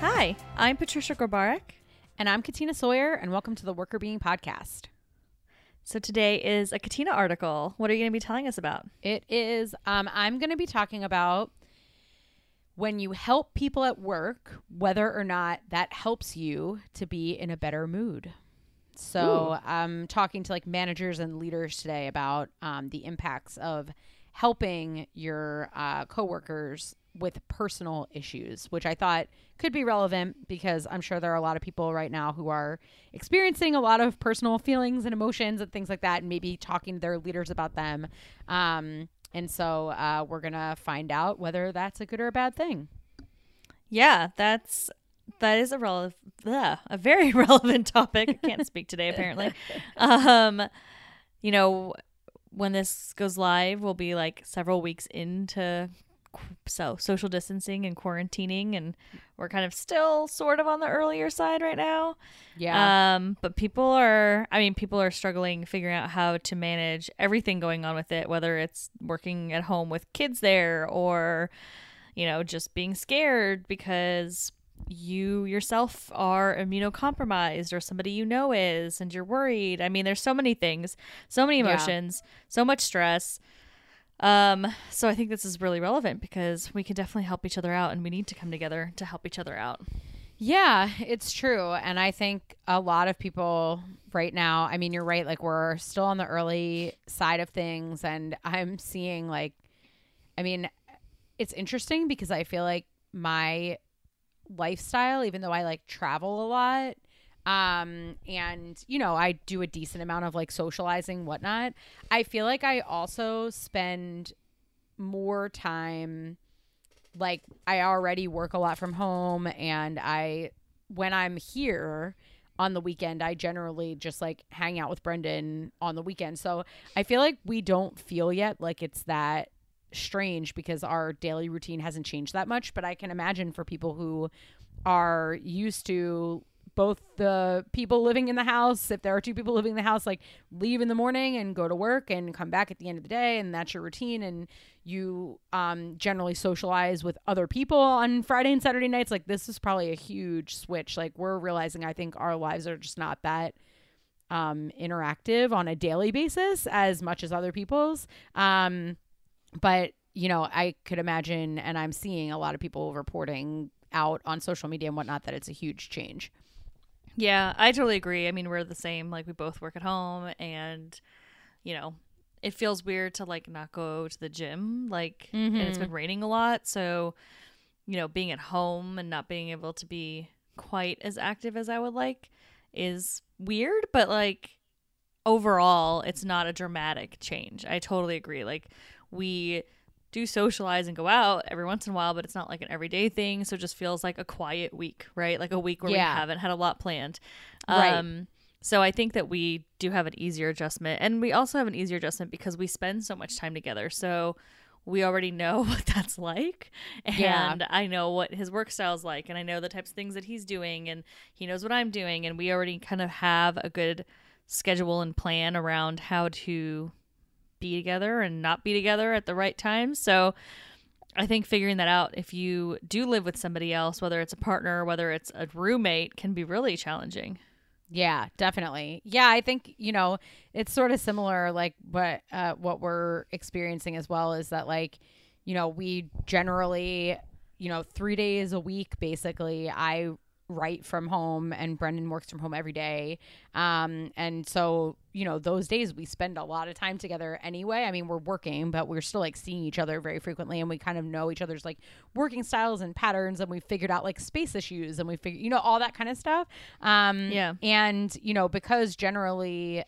Hi, I'm Patricia Grabarek. And I'm Katina Sawyer, and welcome to the Workr Beeing Podcast. So today is a Katina article. What are you going to be telling us about? It is, um, I'm going to be talking about when you help people at work, whether or not that helps you to be in a better mood. So I'm talking to like managers and leaders today about um, the impacts of helping your uh, coworkers with personal issues, which I thought could be relevant because I'm sure there are a lot of people right now who are experiencing a lot of personal feelings and emotions and things like that, and maybe talking to their leaders about them. Um, and so uh, we're gonna find out whether that's a good or a bad thing. Yeah, that's that is a relevant, a very relevant topic. I can't speak today apparently. Um, you know, when this goes live, we'll be like several weeks into so social distancing and quarantining, and we're kind of still sort of on the earlier side right now. Yeah. Um, but people are, I mean, people are struggling figuring out how to manage everything going on with it, whether it's working at home with kids there or, you know, just being scared because you yourself are immunocompromised or somebody you know is and you're worried. I mean, there's so many things, so many Yeah. emotions, so much stress. Um, so I think this is really relevant because we can definitely help each other out and we need to come together to help each other out. Yeah, it's true. And I think a lot of people right now, I mean, you're right. Like, we're still on the early side of things. And I'm seeing, like, I mean, it's interesting because I feel like my lifestyle, even though I like travel a lot, um, and you know, I do a decent amount of like socializing, whatnot, I feel like I also spend more time like I already work a lot from home and I when I'm here on the weekend I generally just like hang out with Brendan on the weekend. So I feel like we don't feel yet like it's that strange because our daily routine hasn't changed that much, but I can imagine for people who are used to both the people living in the house, if there are two people living in the house, like leave in the morning and go to work and come back at the end of the day, and that's your routine, and you um, generally socialize with other people on Friday and Saturday nights. Like this is probably a huge switch. Like we're realizing, I think our lives are just not that um, interactive on a daily basis as much as other people's. Um, but you know, I could imagine, and I'm seeing a lot of people reporting out on social media and whatnot that it's a huge change. Yeah, I totally agree. I mean, we're the same. Like, we both work at home, and you know, it feels weird to like not go to the gym. Like, and it's been mm-hmm. raining a lot, so you know, being at home and not being able to be quite as active as I would like is weird. But like, overall, it's not a dramatic change. I totally agree. Like, we do socialize and go out every once in a while, but it's not like an everyday thing. So it just feels like a quiet week, right? Like a week where Yeah. we haven't had a lot planned. Right. Um, so I think that we do have an easier adjustment. And we also have an easier adjustment because we spend so much time together. So we already know what that's like. And Yeah. I know what his work style is like. And I know the types of things that he's doing. And he knows what I'm doing. And we already kind of have a good schedule and plan around how to be together and not be together at the right time. So I think figuring that out if you do live with somebody else, whether it's a partner, whether it's a roommate, can be really challenging. Yeah, definitely. Yeah, I think you know it's sort of similar. Like what uh, what we're experiencing as well is that like you know we generally you know three days a week basically I write from home and Brendan works from home every day. Um, and so you know those days we spend a lot of time together anyway. I mean we're working, but we're still like seeing each other very frequently, and we kind of know each other's like working styles and patterns, and we figured out like space issues, and we figure you know all that kind of stuff. Um, Yeah. and you know because generally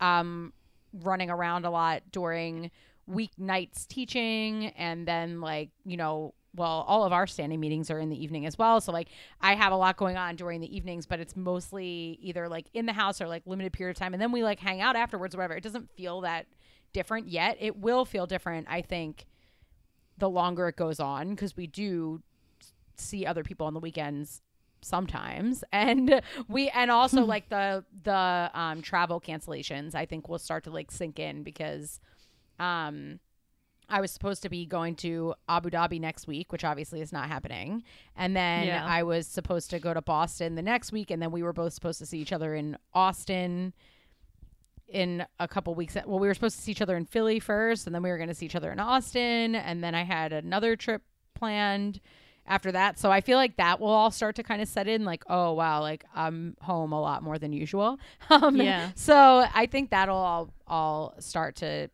um running around a lot during weeknights teaching and then like you know well all of our standing meetings are in the evening as well. So like i have a lot going on during the evenings but it's mostly either like in the house or like limited period of time. And then we like hang out afterwards or whatever. It doesn't feel that different yet. It will feel different i think the longer it goes on because we do see other people on the weekends sometimes. And we and also like the the um travel cancellations i think will start to like sink in because um I was supposed to be going to Abu Dhabi next week, which obviously is not happening. And then Yeah. I was supposed to go to Boston the next week. And then we were both supposed to see each other in Austin in a couple weeks. Well, we were supposed to see each other in Philly first, and then we were going to see each other in Austin. And then I had another trip planned after that. So I feel like that will all start to kind of set in like, oh, wow, like I'm home a lot more than usual. Um, Yeah. So I think that'll all, all start to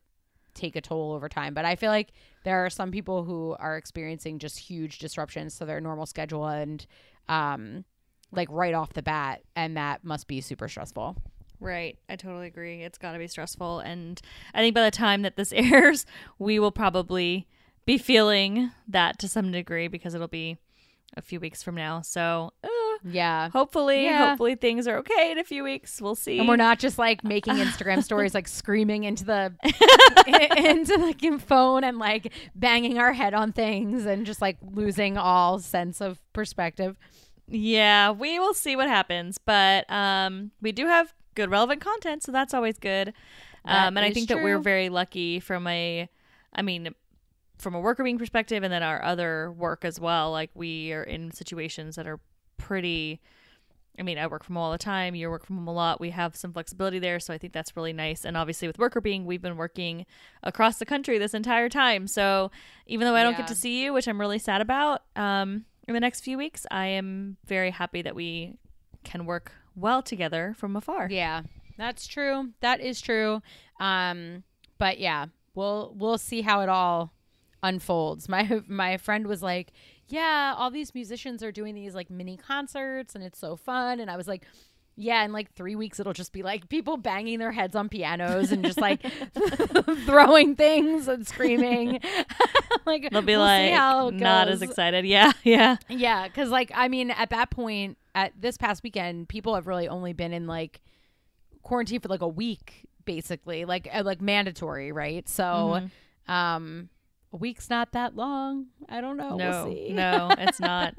take a toll over time. But I feel like there are some people who are experiencing just huge disruptions to their normal schedule and um like right off the bat and that must be super stressful. Right. I totally agree. It's got to be stressful. And I think by the time that this airs, we will probably be feeling that to some degree because it'll be a few weeks from now. So Yeah. hopefully, Yeah. hopefully things are okay in a few weeks. We'll see. And we're not just like making Instagram stories like screaming into the into like phone and like banging our head on things and just like losing all sense of perspective. Yeah, we will see what happens. But um, we do have good, relevant content. So that's always good. That Um, and I think that we're very lucky from a, I mean, from a Workr Beeing perspective and then our other work as well. Like we are in situations that are pretty. I mean, I work from home all the time. You work from home a lot. We have some flexibility there, so I think that's really nice. And obviously, with Workr Beeing, we've been working across the country this entire time. So even though I don't Yeah. get to see you, which I'm really sad about, um, in the next few weeks, I am very happy that we can work well together from afar. Yeah, that's true. That is true. Um, but yeah, we'll we'll see how it all unfolds. My my friend was like, "Yeah, all these musicians are doing these like mini concerts, and it's so fun." And I was like. Yeah, in like three weeks, it'll just be like people banging their heads on pianos and just like throwing things and screaming. like They'll be we'll like not as excited. Yeah, yeah. Yeah, because like I mean, at that point, at this past weekend, people have really only been in like quarantine for like a week, basically, like uh, like mandatory, right? So, Mm-hmm. um, a week's not that long. I don't know. no, we'll see. no, it's not.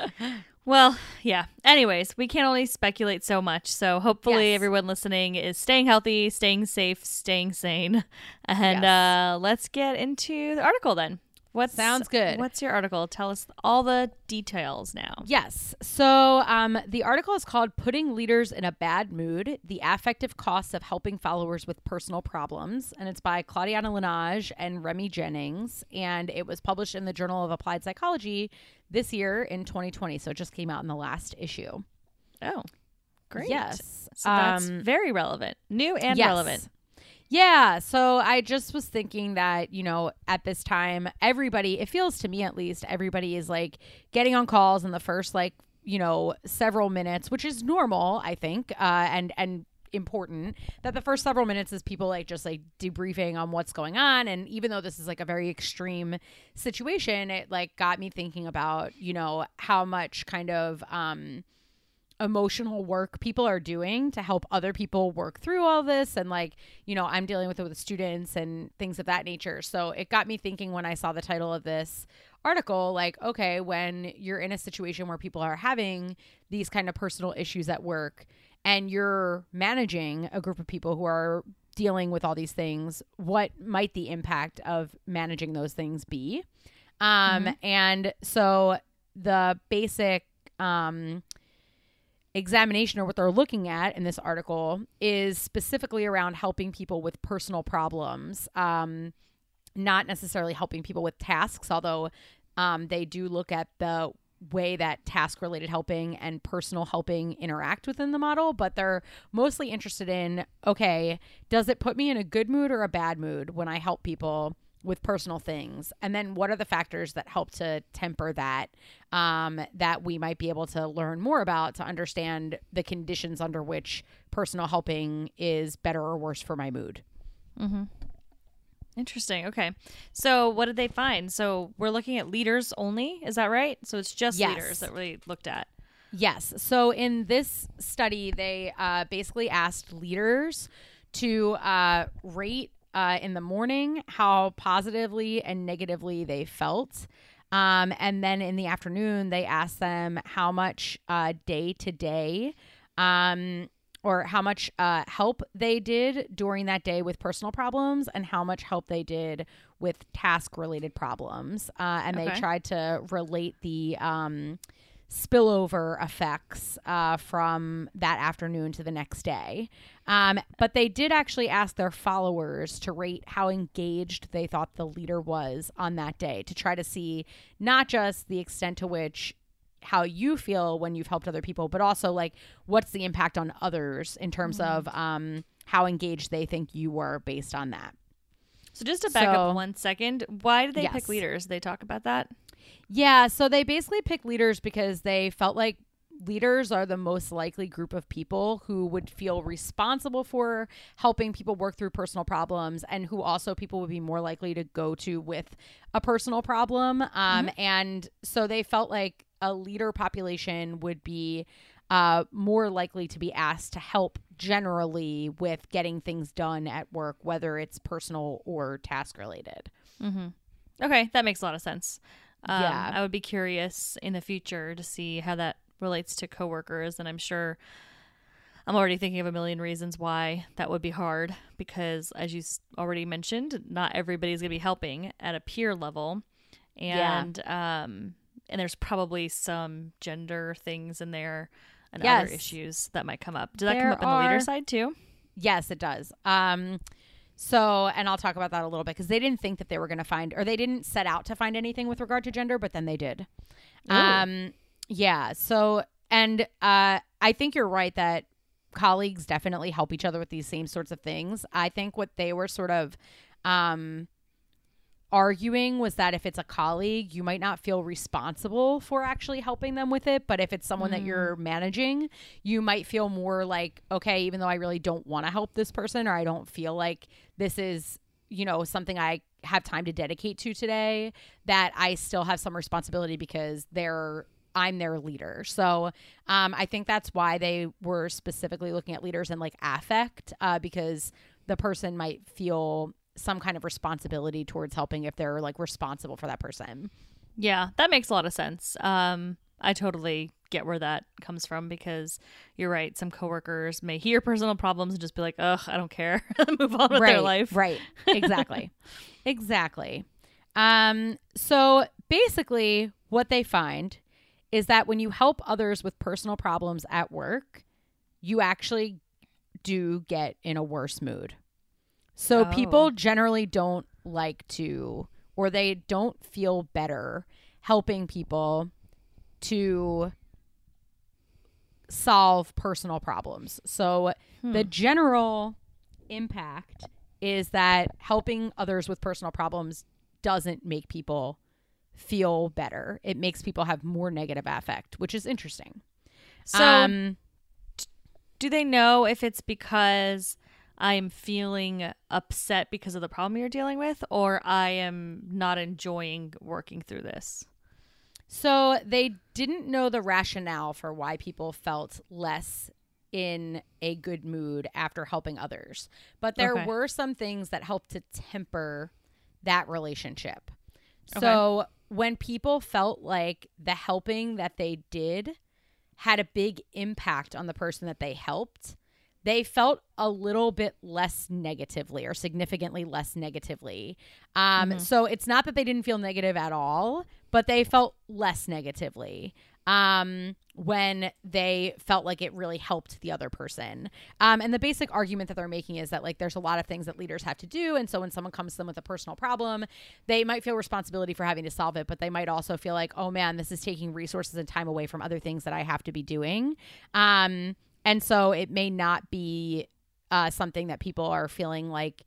well, yeah. Anyways, we can only speculate so much. So hopefully, Yes. everyone listening is staying healthy, staying safe, staying sane. And Yes. uh, let's get into the article then. What Sounds good. What's your article? Tell us all the details now. Yes. So um, the article is called Putting Leaders in a Bad Mood The Affective Costs of Helping Followers with Personal Problems. And it's by Klodiana Lanaj and Remy Jennings. And it was published in the Journal of Applied Psychology this year in 2020. So it just came out in the last issue. Oh, great. Yes. So that's Um, very relevant, new and Yes. relevant. Yeah. So I just was thinking that, you know, at this time, everybody, it feels to me at least, everybody is like getting on calls in the first, like, you know, several minutes, which is normal, I think, uh, and, and, important that the first several minutes is people like just like debriefing on what's going on and even though this is like a very extreme situation it like got me thinking about you know how much kind of um emotional work people are doing to help other people work through all this and like you know i'm dealing with it with students and things of that nature. So it got me thinking when i saw the title of this article like okay when you're in a situation where people are having these kind of personal issues at work and you're managing a group of people who are dealing with all these things what might the impact of managing those things be? Um and so the basic um examination or what they're looking at in this article is specifically around helping people with personal problems um, not necessarily helping people with tasks although um, they do look at the way that task related helping and personal helping interact within the model but they're mostly interested in okay does it put me in a good mood or a bad mood when i help people with personal things and then what are the factors that help to temper that um, that we might be able to learn more about to understand the conditions under which personal helping is better or worse for my mood mm-hmm. Interesting. Okay. So, what did they find? So, we're looking at leaders only. Is that right? So, it's just Yes. leaders that we looked at. Yes. So in this study, they uh, basically asked leaders to uh, rate uh, in the morning how positively and negatively they felt. Um, and then in the afternoon, they asked them how much day to day um, or how much uh, help they did during that day with personal problems and how much help they did with task related problems. Uh, and Okay. they tried to relate the um, spillover effects uh, from that afternoon to the next day. Um, but they did actually ask their followers to rate how engaged they thought the leader was on that day to try to see not just the extent to which how you feel when you've helped other people, but also like what's the impact on others in terms of um, how engaged they think you were based on that. So just to back So- up one second, why did they Yes. pick leaders? Did they talk about that? Yeah, so they basically picked leaders because they felt like leaders are the most likely group of people who would feel responsible for helping people work through personal problems and who also people would be more likely to go to with a personal problem. Um, And so they felt like a leader population would be uh, more likely to be asked to help generally with getting things done at work, whether it's personal or task related. Okay, that makes a lot of sense. Um, Yeah. I would be curious in the future to see how that relates to coworkers, and I'm sure I'm already thinking of a million reasons why that would be hard because, as you already mentioned, not everybody's going to be helping at a peer level, Yeah. and um, and there's probably some gender things in there and Yes. other issues that might come up. Did that come up in the leader are- side too? Yes, it does. Um, so, and I'll talk about that a little bit because they didn't think that they were going to find, or they didn't set out to find anything with regard to gender, but then they did. Ooh. Um, yeah. So, and uh, I think you're right that colleagues definitely help each other with these same sorts of things. I think what they were sort of um, arguing was that if it's a colleague, you might not feel responsible for actually helping them with it. But if it's someone that you're managing, you might feel more like, okay, even though I really don't want to help this person or I don't feel like this is, you know, something I have time to dedicate to today, that I still have some responsibility because they're I'm their leader. So um, I think that's why they were specifically looking at leaders and like affect, uh, because the person might feel some kind of responsibility towards helping if they're like responsible for that person. Yeah, that makes a lot of sense. Um, I totally get where that comes from because you're right. Some coworkers may hear personal problems and just be like, "Ugh, I don't care," move on with right, their life. Right. Exactly. exactly. Um, so basically, what they find is that when you help others with personal problems at work, you actually do get in a worse mood. So Oh. people generally don't like to, or they don't feel better helping people to solve personal problems. So the general impact is that helping others with personal problems doesn't make people feel better. It makes people have more negative affect, which is interesting. So, um, do they know if it's because I'm feeling upset because of the problem you're dealing with, or I am not enjoying working through this? so they didn't know the rationale for why people felt less in a good mood after helping others. But there Okay. were some things that helped to temper that relationship. So when people felt like the helping that they did had a big impact on the person that they helped, they felt a little bit less negatively or significantly less negatively. Um, So it's not that they didn't feel negative at all, but they felt less negatively um, when they felt like it really helped the other person. Um, and the basic argument that they're making is that like there's a lot of things that leaders have to do, and so when someone comes to them with a personal problem, they might feel responsibility for having to solve it, but they might also feel like, oh man, this is taking resources and time away from other things that I have to be doing. Um, and so it may not be uh, something that people are feeling like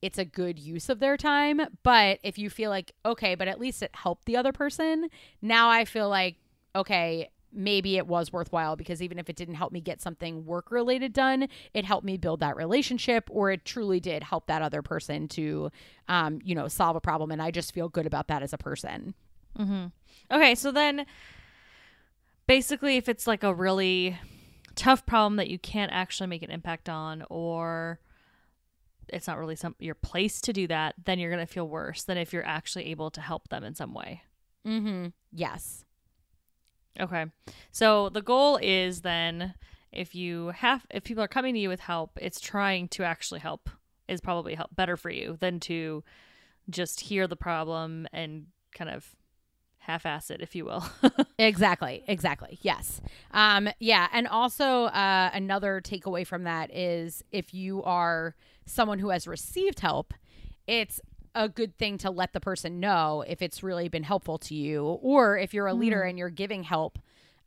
it's a good use of their time. But if you feel like, okay, but at least it helped the other person, now I feel like, okay, maybe it was worthwhile because even if it didn't help me get something work related done, it helped me build that relationship or it truly did help that other person to, um, you know, solve a problem. And I just feel good about that as a person. Okay, so then basically, if it's like a really tough problem that you can't actually make an impact on, or it's not really some your place to do that, then you're gonna feel worse than if you're actually able to help them in some way. Mm-hmm. Yes. Okay, so the goal is then if you have if people are coming to you with help, it's trying to actually help is probably help better for you than to just hear the problem and kind of half-ass it, if you will. exactly. Exactly. Yes. Um, yeah. And also, uh, another takeaway from that is if you are someone who has received help, it's a good thing to let the person know if it's really been helpful to you, or if you're a leader mm. and you're giving help,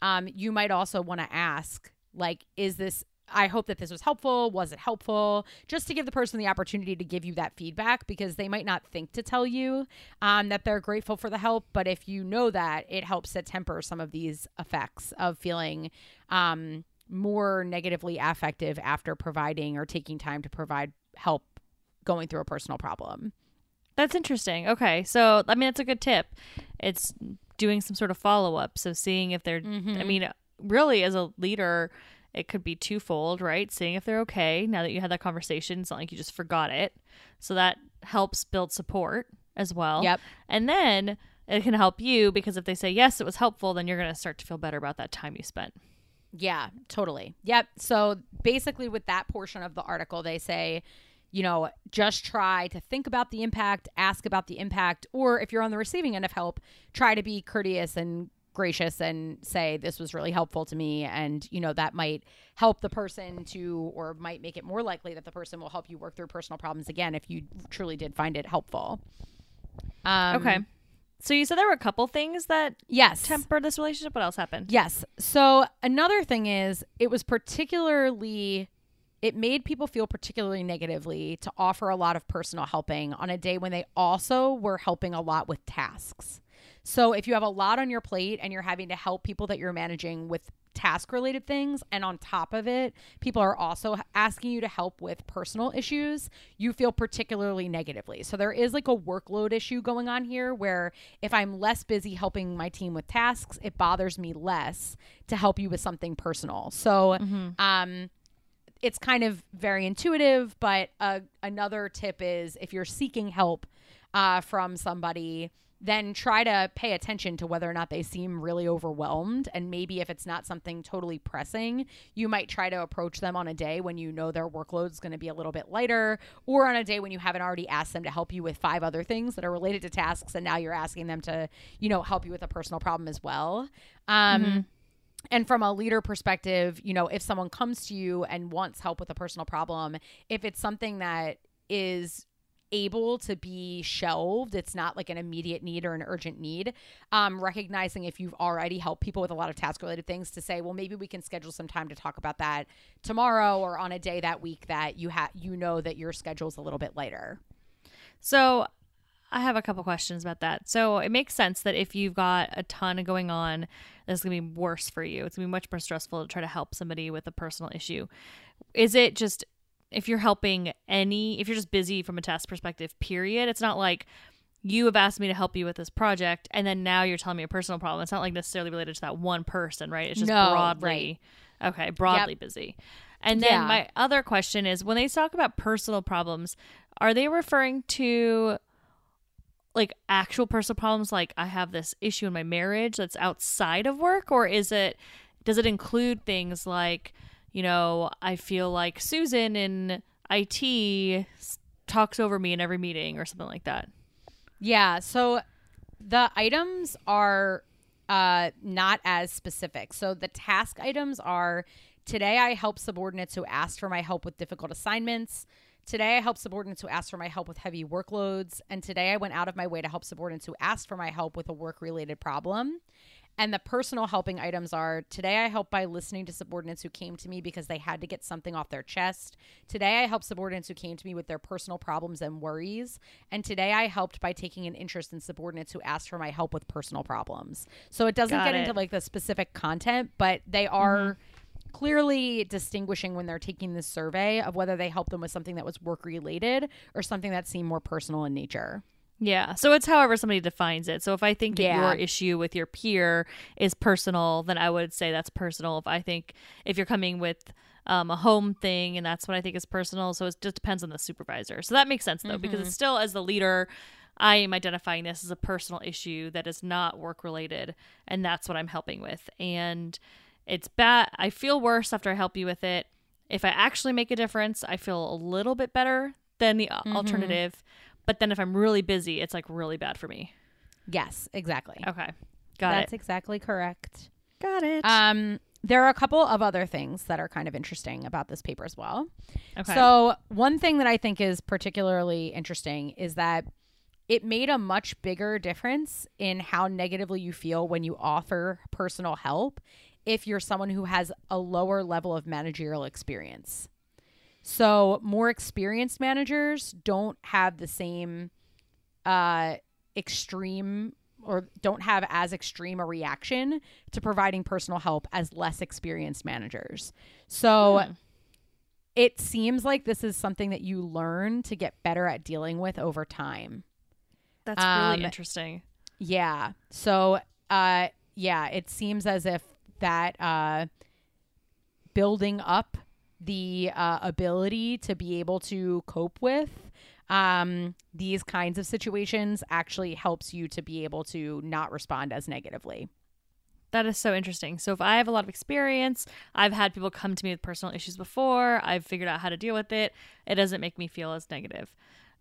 um, you might also want to ask, like, is this I hope that this was helpful. Was it helpful? Just to give the person the opportunity to give you that feedback because they might not think to tell you um, that they're grateful for the help. But if you know that, it helps to temper some of these effects of feeling um, more negatively affective after providing or taking time to provide help going through a personal problem. That's interesting. Okay. So, I mean, that's a good tip. It's doing some sort of follow up. So, seeing if they're, mm-hmm. I mean, really, as a leader, it could be twofold, right? Seeing if they're okay now that you had that conversation. It's not like you just forgot it. So that helps build support as well. Yep. And then it can help you because if they say, yes, it was helpful, then you're going to start to feel better about that time you spent. Yeah, totally. Yep. So basically, with that portion of the article, they say, you know, just try to think about the impact, ask about the impact, or if you're on the receiving end of help, try to be courteous and gracious and say this was really helpful to me and you know that might help the person to or might make it more likely that the person will help you work through personal problems again if you truly did find it helpful. Um, okay. So you said there were a couple things that yes. temper this relationship. What else happened? Yes. So another thing is it was particularly it made people feel particularly negatively to offer a lot of personal helping on a day when they also were helping a lot with tasks so if you have a lot on your plate and you're having to help people that you're managing with task related things and on top of it people are also asking you to help with personal issues you feel particularly negatively so there is like a workload issue going on here where if i'm less busy helping my team with tasks it bothers me less to help you with something personal so mm-hmm. um it's kind of very intuitive but uh, another tip is if you're seeking help uh, from somebody then try to pay attention to whether or not they seem really overwhelmed. And maybe if it's not something totally pressing, you might try to approach them on a day when you know their workload is going to be a little bit lighter, or on a day when you haven't already asked them to help you with five other things that are related to tasks. And now you're asking them to, you know, help you with a personal problem as well. Um, mm-hmm. And from a leader perspective, you know, if someone comes to you and wants help with a personal problem, if it's something that is able to be shelved. It's not like an immediate need or an urgent need. Um, recognizing if you've already helped people with a lot of task related things to say, well, maybe we can schedule some time to talk about that tomorrow or on a day that week that you have you know that your schedule's a little bit lighter. So I have a couple questions about that. So it makes sense that if you've got a ton going on, that's to be worse for you. It's to be much more stressful to try to help somebody with a personal issue. Is it just if you're helping any, if you're just busy from a task perspective, period, it's not like you have asked me to help you with this project and then now you're telling me a personal problem. It's not like necessarily related to that one person, right? It's just no, broadly, right. okay, broadly yep. busy. And then yeah. my other question is when they talk about personal problems, are they referring to like actual personal problems like I have this issue in my marriage that's outside of work or is it does it include things like you know, I feel like Susan in IT talks over me in every meeting or something like that. Yeah. So the items are uh, not as specific. So the task items are today I help subordinates who asked for my help with difficult assignments. Today I help subordinates who asked for my help with heavy workloads. And today I went out of my way to help subordinates who asked for my help with a work related problem. And the personal helping items are today I help by listening to subordinates who came to me because they had to get something off their chest. Today I help subordinates who came to me with their personal problems and worries. And today I helped by taking an interest in subordinates who asked for my help with personal problems. So it doesn't Got get it. into like the specific content, but they are. Mm-hmm clearly distinguishing when they're taking this survey of whether they help them with something that was work related or something that seemed more personal in nature. Yeah. So it's however somebody defines it. So if I think that yeah. your issue with your peer is personal, then I would say that's personal. If I think if you're coming with um, a home thing and that's what I think is personal, so it just depends on the supervisor. So that makes sense though, mm-hmm. because it's still as the leader, I am identifying this as a personal issue that is not work related, and that's what I'm helping with. And it's bad. I feel worse after I help you with it. If I actually make a difference, I feel a little bit better than the mm-hmm. alternative. But then if I'm really busy, it's like really bad for me. Yes, exactly. Okay. Got it. That's it. exactly correct. Got it. Um there are a couple of other things that are kind of interesting about this paper as well. Okay. So, one thing that I think is particularly interesting is that it made a much bigger difference in how negatively you feel when you offer personal help if you're someone who has a lower level of managerial experience. So, more experienced managers don't have the same uh, extreme or don't have as extreme a reaction to providing personal help as less experienced managers. So, hmm. it seems like this is something that you learn to get better at dealing with over time. That's really um, interesting. Yeah. So, uh, yeah, it seems as if that uh, building up the uh, ability to be able to cope with um, these kinds of situations actually helps you to be able to not respond as negatively. That is so interesting. So, if I have a lot of experience, I've had people come to me with personal issues before, I've figured out how to deal with it, it doesn't make me feel as negative.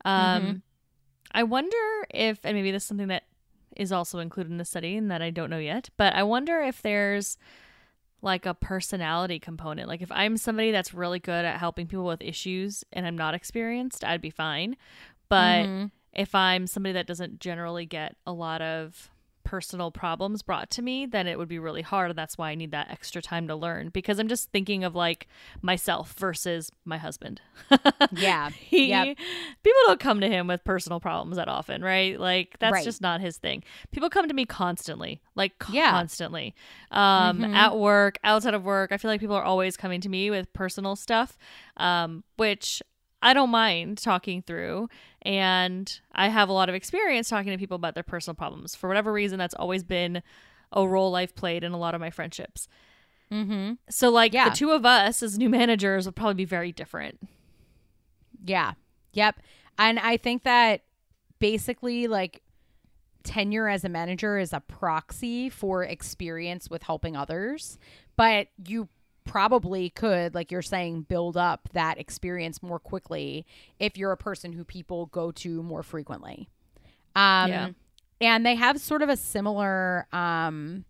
Um, mm-hmm. I wonder if, and maybe this is something that is also included in the study and that I don't know yet, but I wonder if there's like a personality component. Like if I'm somebody that's really good at helping people with issues and I'm not experienced, I'd be fine. But mm-hmm. if I'm somebody that doesn't generally get a lot of personal problems brought to me, then it would be really hard. And that's why I need that extra time to learn because I'm just thinking of like myself versus my husband. yeah. he, yep. People don't come to him with personal problems that often, right? Like that's right. just not his thing. People come to me constantly, like constantly. Yeah. Um, mm-hmm. At work, outside of work. I feel like people are always coming to me with personal stuff, um, which I don't mind talking through. And I have a lot of experience talking to people about their personal problems. For whatever reason, that's always been a role I've played in a lot of my friendships. Mm-hmm. So, like, yeah. the two of us as new managers would probably be very different. Yeah. Yep. And I think that basically, like, tenure as a manager is a proxy for experience with helping others, but you probably could, like you're saying, build up that experience more quickly if you're a person who people go to more frequently. Um, yeah. And they have sort of a similar um,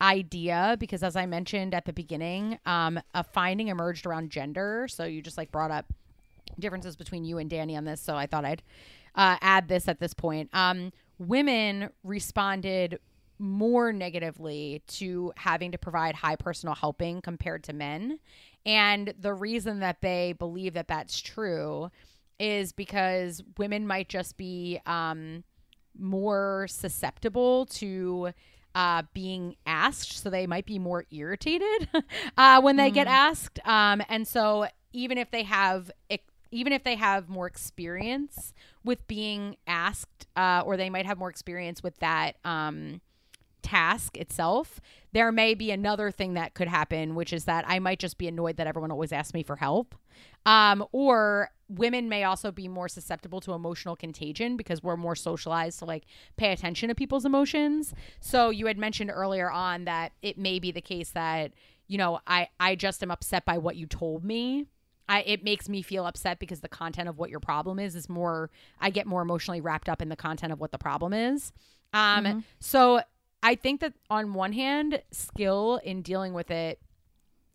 idea because, as I mentioned at the beginning, um, a finding emerged around gender. So you just like brought up differences between you and Danny on this. So I thought I'd uh, add this at this point. Um, women responded more negatively to having to provide high personal helping compared to men. And the reason that they believe that that's true is because women might just be um, more susceptible to uh, being asked. So they might be more irritated uh, when they mm. get asked. Um, and so even if they have even if they have more experience with being asked, uh, or they might have more experience with that um, task itself, there may be another thing that could happen, which is that I might just be annoyed that everyone always asks me for help. Um, or women may also be more susceptible to emotional contagion because we're more socialized to like pay attention to people's emotions. So you had mentioned earlier on that it may be the case that, you know, I, I just am upset by what you told me. I, it makes me feel upset because the content of what your problem is is more I get more emotionally wrapped up in the content of what the problem is. Um, mm-hmm. so I think that on one hand, skill in dealing with it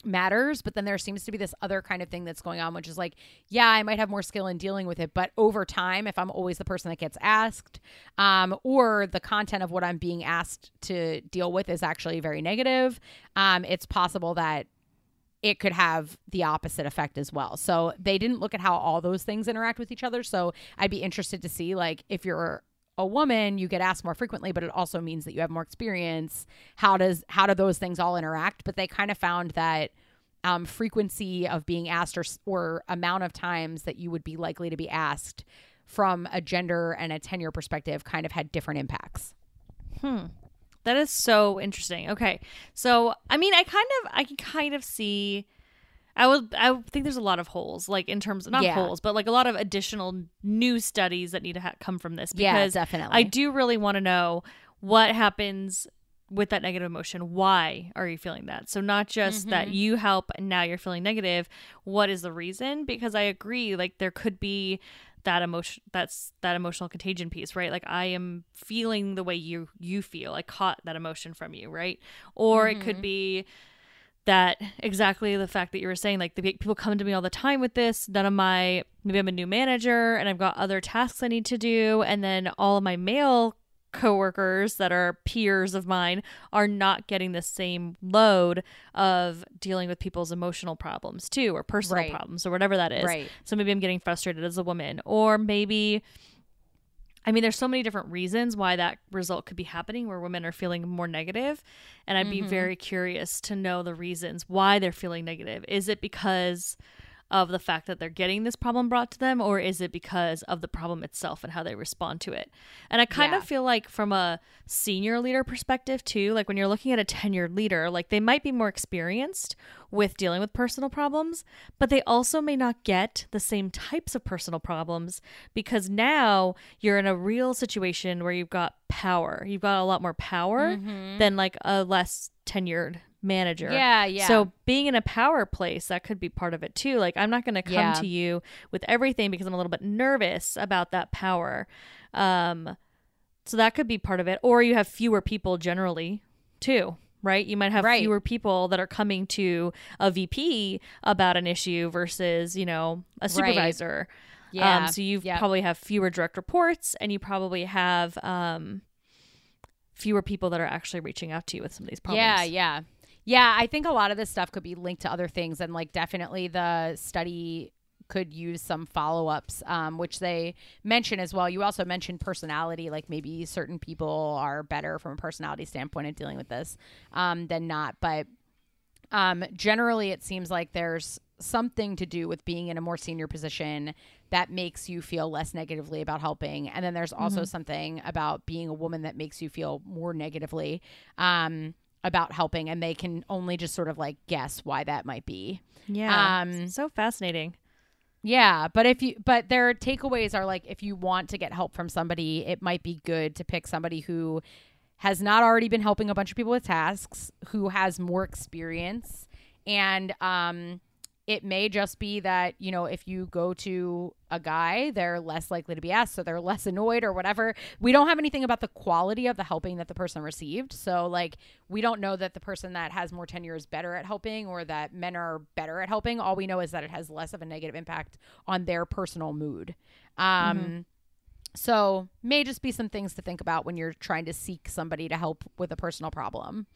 matters, but then there seems to be this other kind of thing that's going on, which is like, yeah, I might have more skill in dealing with it, but over time, if I'm always the person that gets asked, um, or the content of what I'm being asked to deal with is actually very negative, um, it's possible that it could have the opposite effect as well. So they didn't look at how all those things interact with each other. So I'd be interested to see like if you're a woman you get asked more frequently but it also means that you have more experience. How does how do those things all interact? But they kind of found that um, frequency of being asked or, or amount of times that you would be likely to be asked from a gender and a tenure perspective kind of had different impacts. Hmm. That is so interesting. Okay. So i mean i kind of i can kind of see I would I think there's a lot of holes, like in terms of not yeah. holes, but like a lot of additional new studies that need to ha- come from this. Because yeah, definitely. I do really want to know what happens with that negative emotion why are you feeling that so not just mm-hmm. that you help and now you're feeling negative what is the reason because i agree like there could be that emotion that's that emotional contagion piece right like i am feeling the way you you feel i caught that emotion from you right or mm-hmm. it could mm-hmm. be that exactly the fact that you were saying like the people come to me all the time with this none of my maybe i'm a new manager and i've got other tasks i need to do and then all of my male coworkers that are peers of mine are not getting the same load of dealing with people's emotional problems too or personal right. problems or whatever that is. Right. So maybe I'm getting frustrated as a woman or maybe I mean, there's so many different reasons why that result could be happening where women are feeling more negative, And I'd be mm-hmm. very curious to know the reasons why they're feeling negative. Is it because of the fact that they're getting this problem brought to them or is it because of the problem itself and how they respond to it and i kind yeah. of feel like from a senior leader perspective too like when you're looking at a tenured leader like they might be more experienced with dealing with personal problems but they also may not get the same types of personal problems because now you're in a real situation where you've got power you've got a lot more power mm-hmm. than like a less tenured manager. Yeah, yeah. So being in a power place, that could be part of it too. Like I'm not going to come yeah. to you with everything because I'm a little bit nervous about that power. Um so that could be part of it or you have fewer people generally too, right? You might have right. fewer people that are coming to a VP about an issue versus, you know, a supervisor. Right. Yeah. Um, so you yep. probably have fewer direct reports and you probably have um fewer people that are actually reaching out to you with some of these problems. Yeah, yeah. Yeah, I think a lot of this stuff could be linked to other things, and like definitely the study could use some follow ups, um, which they mention as well. You also mentioned personality, like maybe certain people are better from a personality standpoint at dealing with this um, than not. But um, generally, it seems like there's something to do with being in a more senior position that makes you feel less negatively about helping. And then there's also mm-hmm. something about being a woman that makes you feel more negatively. Um, about helping and they can only just sort of like guess why that might be. Yeah. Um so fascinating. Yeah, but if you but their takeaways are like if you want to get help from somebody, it might be good to pick somebody who has not already been helping a bunch of people with tasks, who has more experience and um it may just be that, you know, if you go to a guy, they're less likely to be asked, so they're less annoyed or whatever. We don't have anything about the quality of the helping that the person received. So, like, we don't know that the person that has more tenure is better at helping or that men are better at helping. All we know is that it has less of a negative impact on their personal mood. Um, mm-hmm. So, may just be some things to think about when you're trying to seek somebody to help with a personal problem.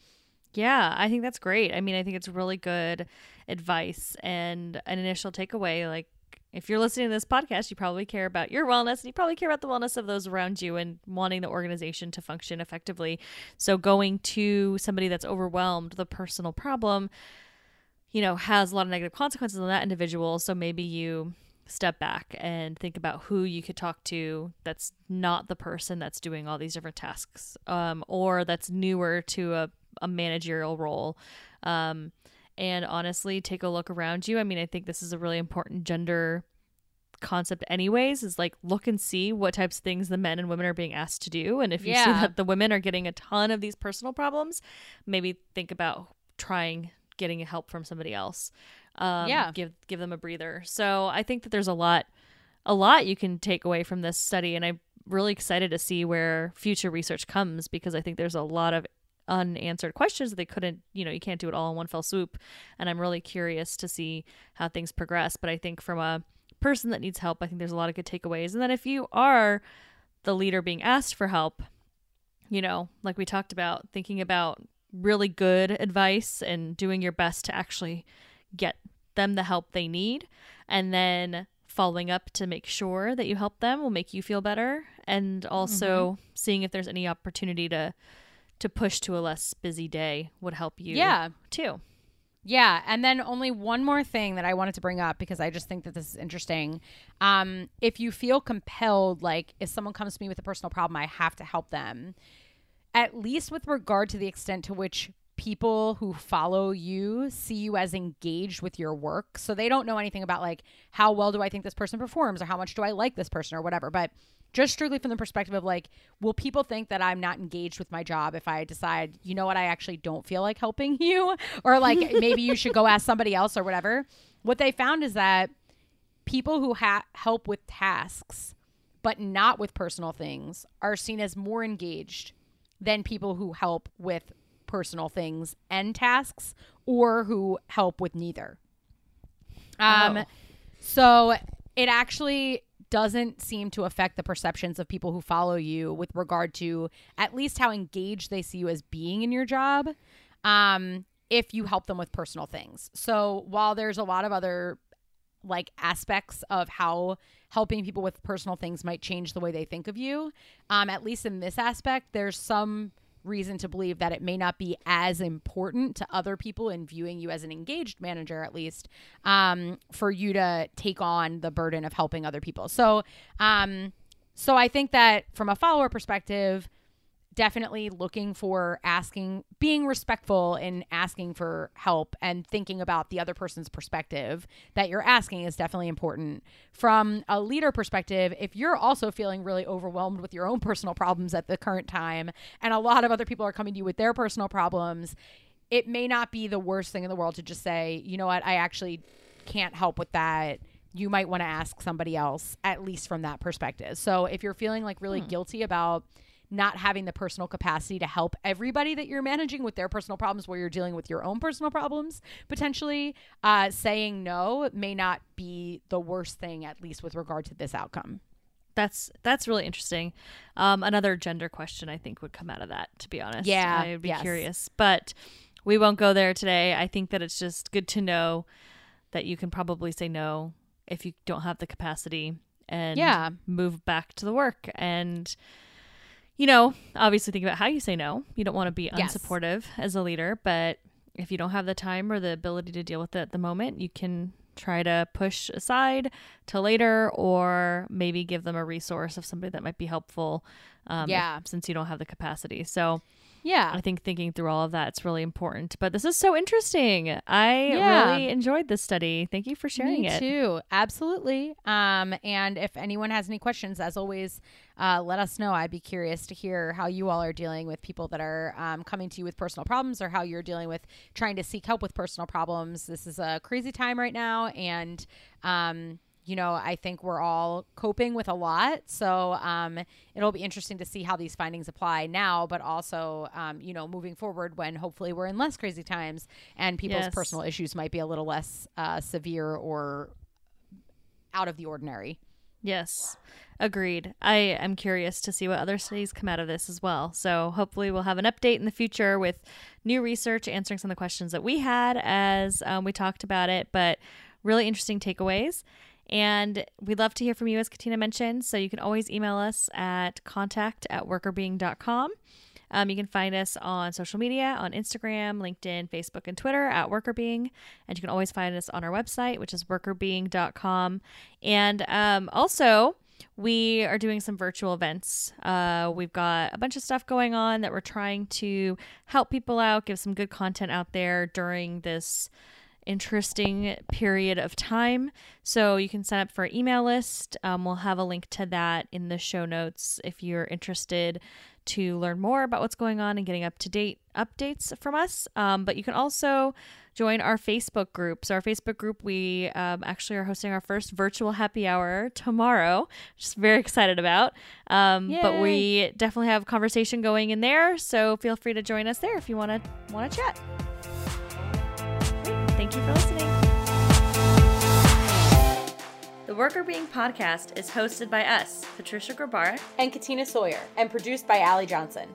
Yeah, I think that's great. I mean, I think it's really good advice and an initial takeaway. Like, if you're listening to this podcast, you probably care about your wellness and you probably care about the wellness of those around you and wanting the organization to function effectively. So, going to somebody that's overwhelmed, the personal problem, you know, has a lot of negative consequences on that individual. So, maybe you step back and think about who you could talk to that's not the person that's doing all these different tasks um, or that's newer to a a managerial role. Um, and honestly, take a look around you. I mean, I think this is a really important gender concept anyways is like look and see what types of things the men and women are being asked to do and if you yeah. see that the women are getting a ton of these personal problems maybe think about trying getting help from somebody else um, yeah give give them a breather so i think that there's a lot a lot you can take away from this study and i'm really excited to see where future research comes because i think there's a lot of unanswered questions that they couldn't you know you can't do it all in one fell swoop. And i'm really curious to see how things progress. But i think from a person that needs help i think there's a lot of good takeaways. And then if you are the leader being asked for help you know like we talked about thinking about really good advice and doing your best to actually get them the help they need and then following up to make sure that you help them will make you feel better. And also mm-hmm. seeing if there's any opportunity to to push to a less busy day would help you yeah. too. Yeah and then only one more thing that i wanted to bring up because i just think that this is interesting. Um, if you feel compelled like if someone comes to me with a personal problem i have to help them. At least with regard to the extent to which people who follow you see you as engaged with your work. So they don't know anything about like how well do i think this person performs or how much do i like this person or whatever. But just strictly from the perspective of like, will people think that I'm not engaged with my job if I decide, you know what, I actually don't feel like helping you? Or like maybe you should go ask somebody else or whatever. What they found is that people who ha- help with tasks but not with personal things are seen as more engaged than people who help with personal things and tasks or who help with neither. Um Oh. so it actually doesn't seem to affect the perceptions of people who follow you with regard to at least how engaged they see you as being in your job um, if you help them with personal things. So while there's a lot of other like aspects of how helping people with personal things might change the way they think of you, um, at least in this aspect, there's some reason to believe that it may not be as important to other people in viewing you as an engaged manager at least um, for you to take on the burden of helping other people. So um, so i think that from a follower perspective definitely looking for asking being respectful in asking for help and thinking about the other person's perspective that you're asking is definitely important. From a leader perspective if you're also feeling really overwhelmed with your own personal problems at the current time and a lot of other people are coming to you with their personal problems it may not be the worst thing in the world to just say you know what? I actually can't help with that. You might want to ask somebody else at least from that perspective. So if you're feeling like really hmm. guilty about not having the personal capacity to help everybody that you're managing with their personal problems where you're dealing with your own personal problems potentially uh, saying no may not be the worst thing at least with regard to this outcome That's that's really interesting. Um, another gender question I think would come out of that. To be honest, Yeah, I would be yes. curious, but we won't go there today. I think that it's just good to know that you can probably say no if you don't have the capacity and Yeah. move back to the work and you know obviously think about how you say no you don't want to be Yes. unsupportive as a leader but if you don't have the time or the ability to deal with it at the moment you can try to push aside till later or maybe give them a resource of somebody that might be helpful um, if- Yeah. since you don't have the capacity so yeah i think thinking through all of that is really important but this is so interesting i Yeah. really enjoyed this study thank you for sharing Me it too. Absolutely. Um, and if anyone has any questions, as always, uh, let us know. I'd be curious to hear how you all are dealing with people that are um, coming to you with personal problems or how you're dealing with trying to seek help with personal problems. This is a crazy time right now. And, um, you know, I think we're all coping with a lot. So um, it'll be interesting to see how these findings apply now, but also, um, you know, moving forward when hopefully we're in less crazy times and people's Yes. personal issues might be a little less uh, severe or out of the ordinary. Yes, agreed. I am curious to see what other studies come out of this as well. So hopefully, we'll have an update in the future with new research answering some of the questions that we had as um, we talked about it, but really interesting takeaways. And we'd love to hear from you, as Katina mentioned. So you can always email us at contact at workrbeeing.com. Um, you can find us on social media on Instagram, LinkedIn, Facebook, and Twitter at WorkrBeeing. And you can always find us on our website, which is workrbeeing.com. And um, also, we are doing some virtual events. Uh, we've got a bunch of stuff going on that we're trying to help people out, give some good content out there during this interesting period of time. So you can sign up for our email list. Um, we'll have a link to that in the show notes if you're interested to learn more about what's going on and getting up to date updates from us. Um, but you can also join our Facebook group. So our Facebook group, we um, actually are hosting our first virtual happy hour tomorrow. Just very excited about. Um, but we definitely have conversation going in there. So feel free to join us there if you want to want to chat. Thank you for listening. The Workr Beeing podcast is hosted by us, Patricia Grabarek, And Katina Sawyer, and produced by Allie Johnson.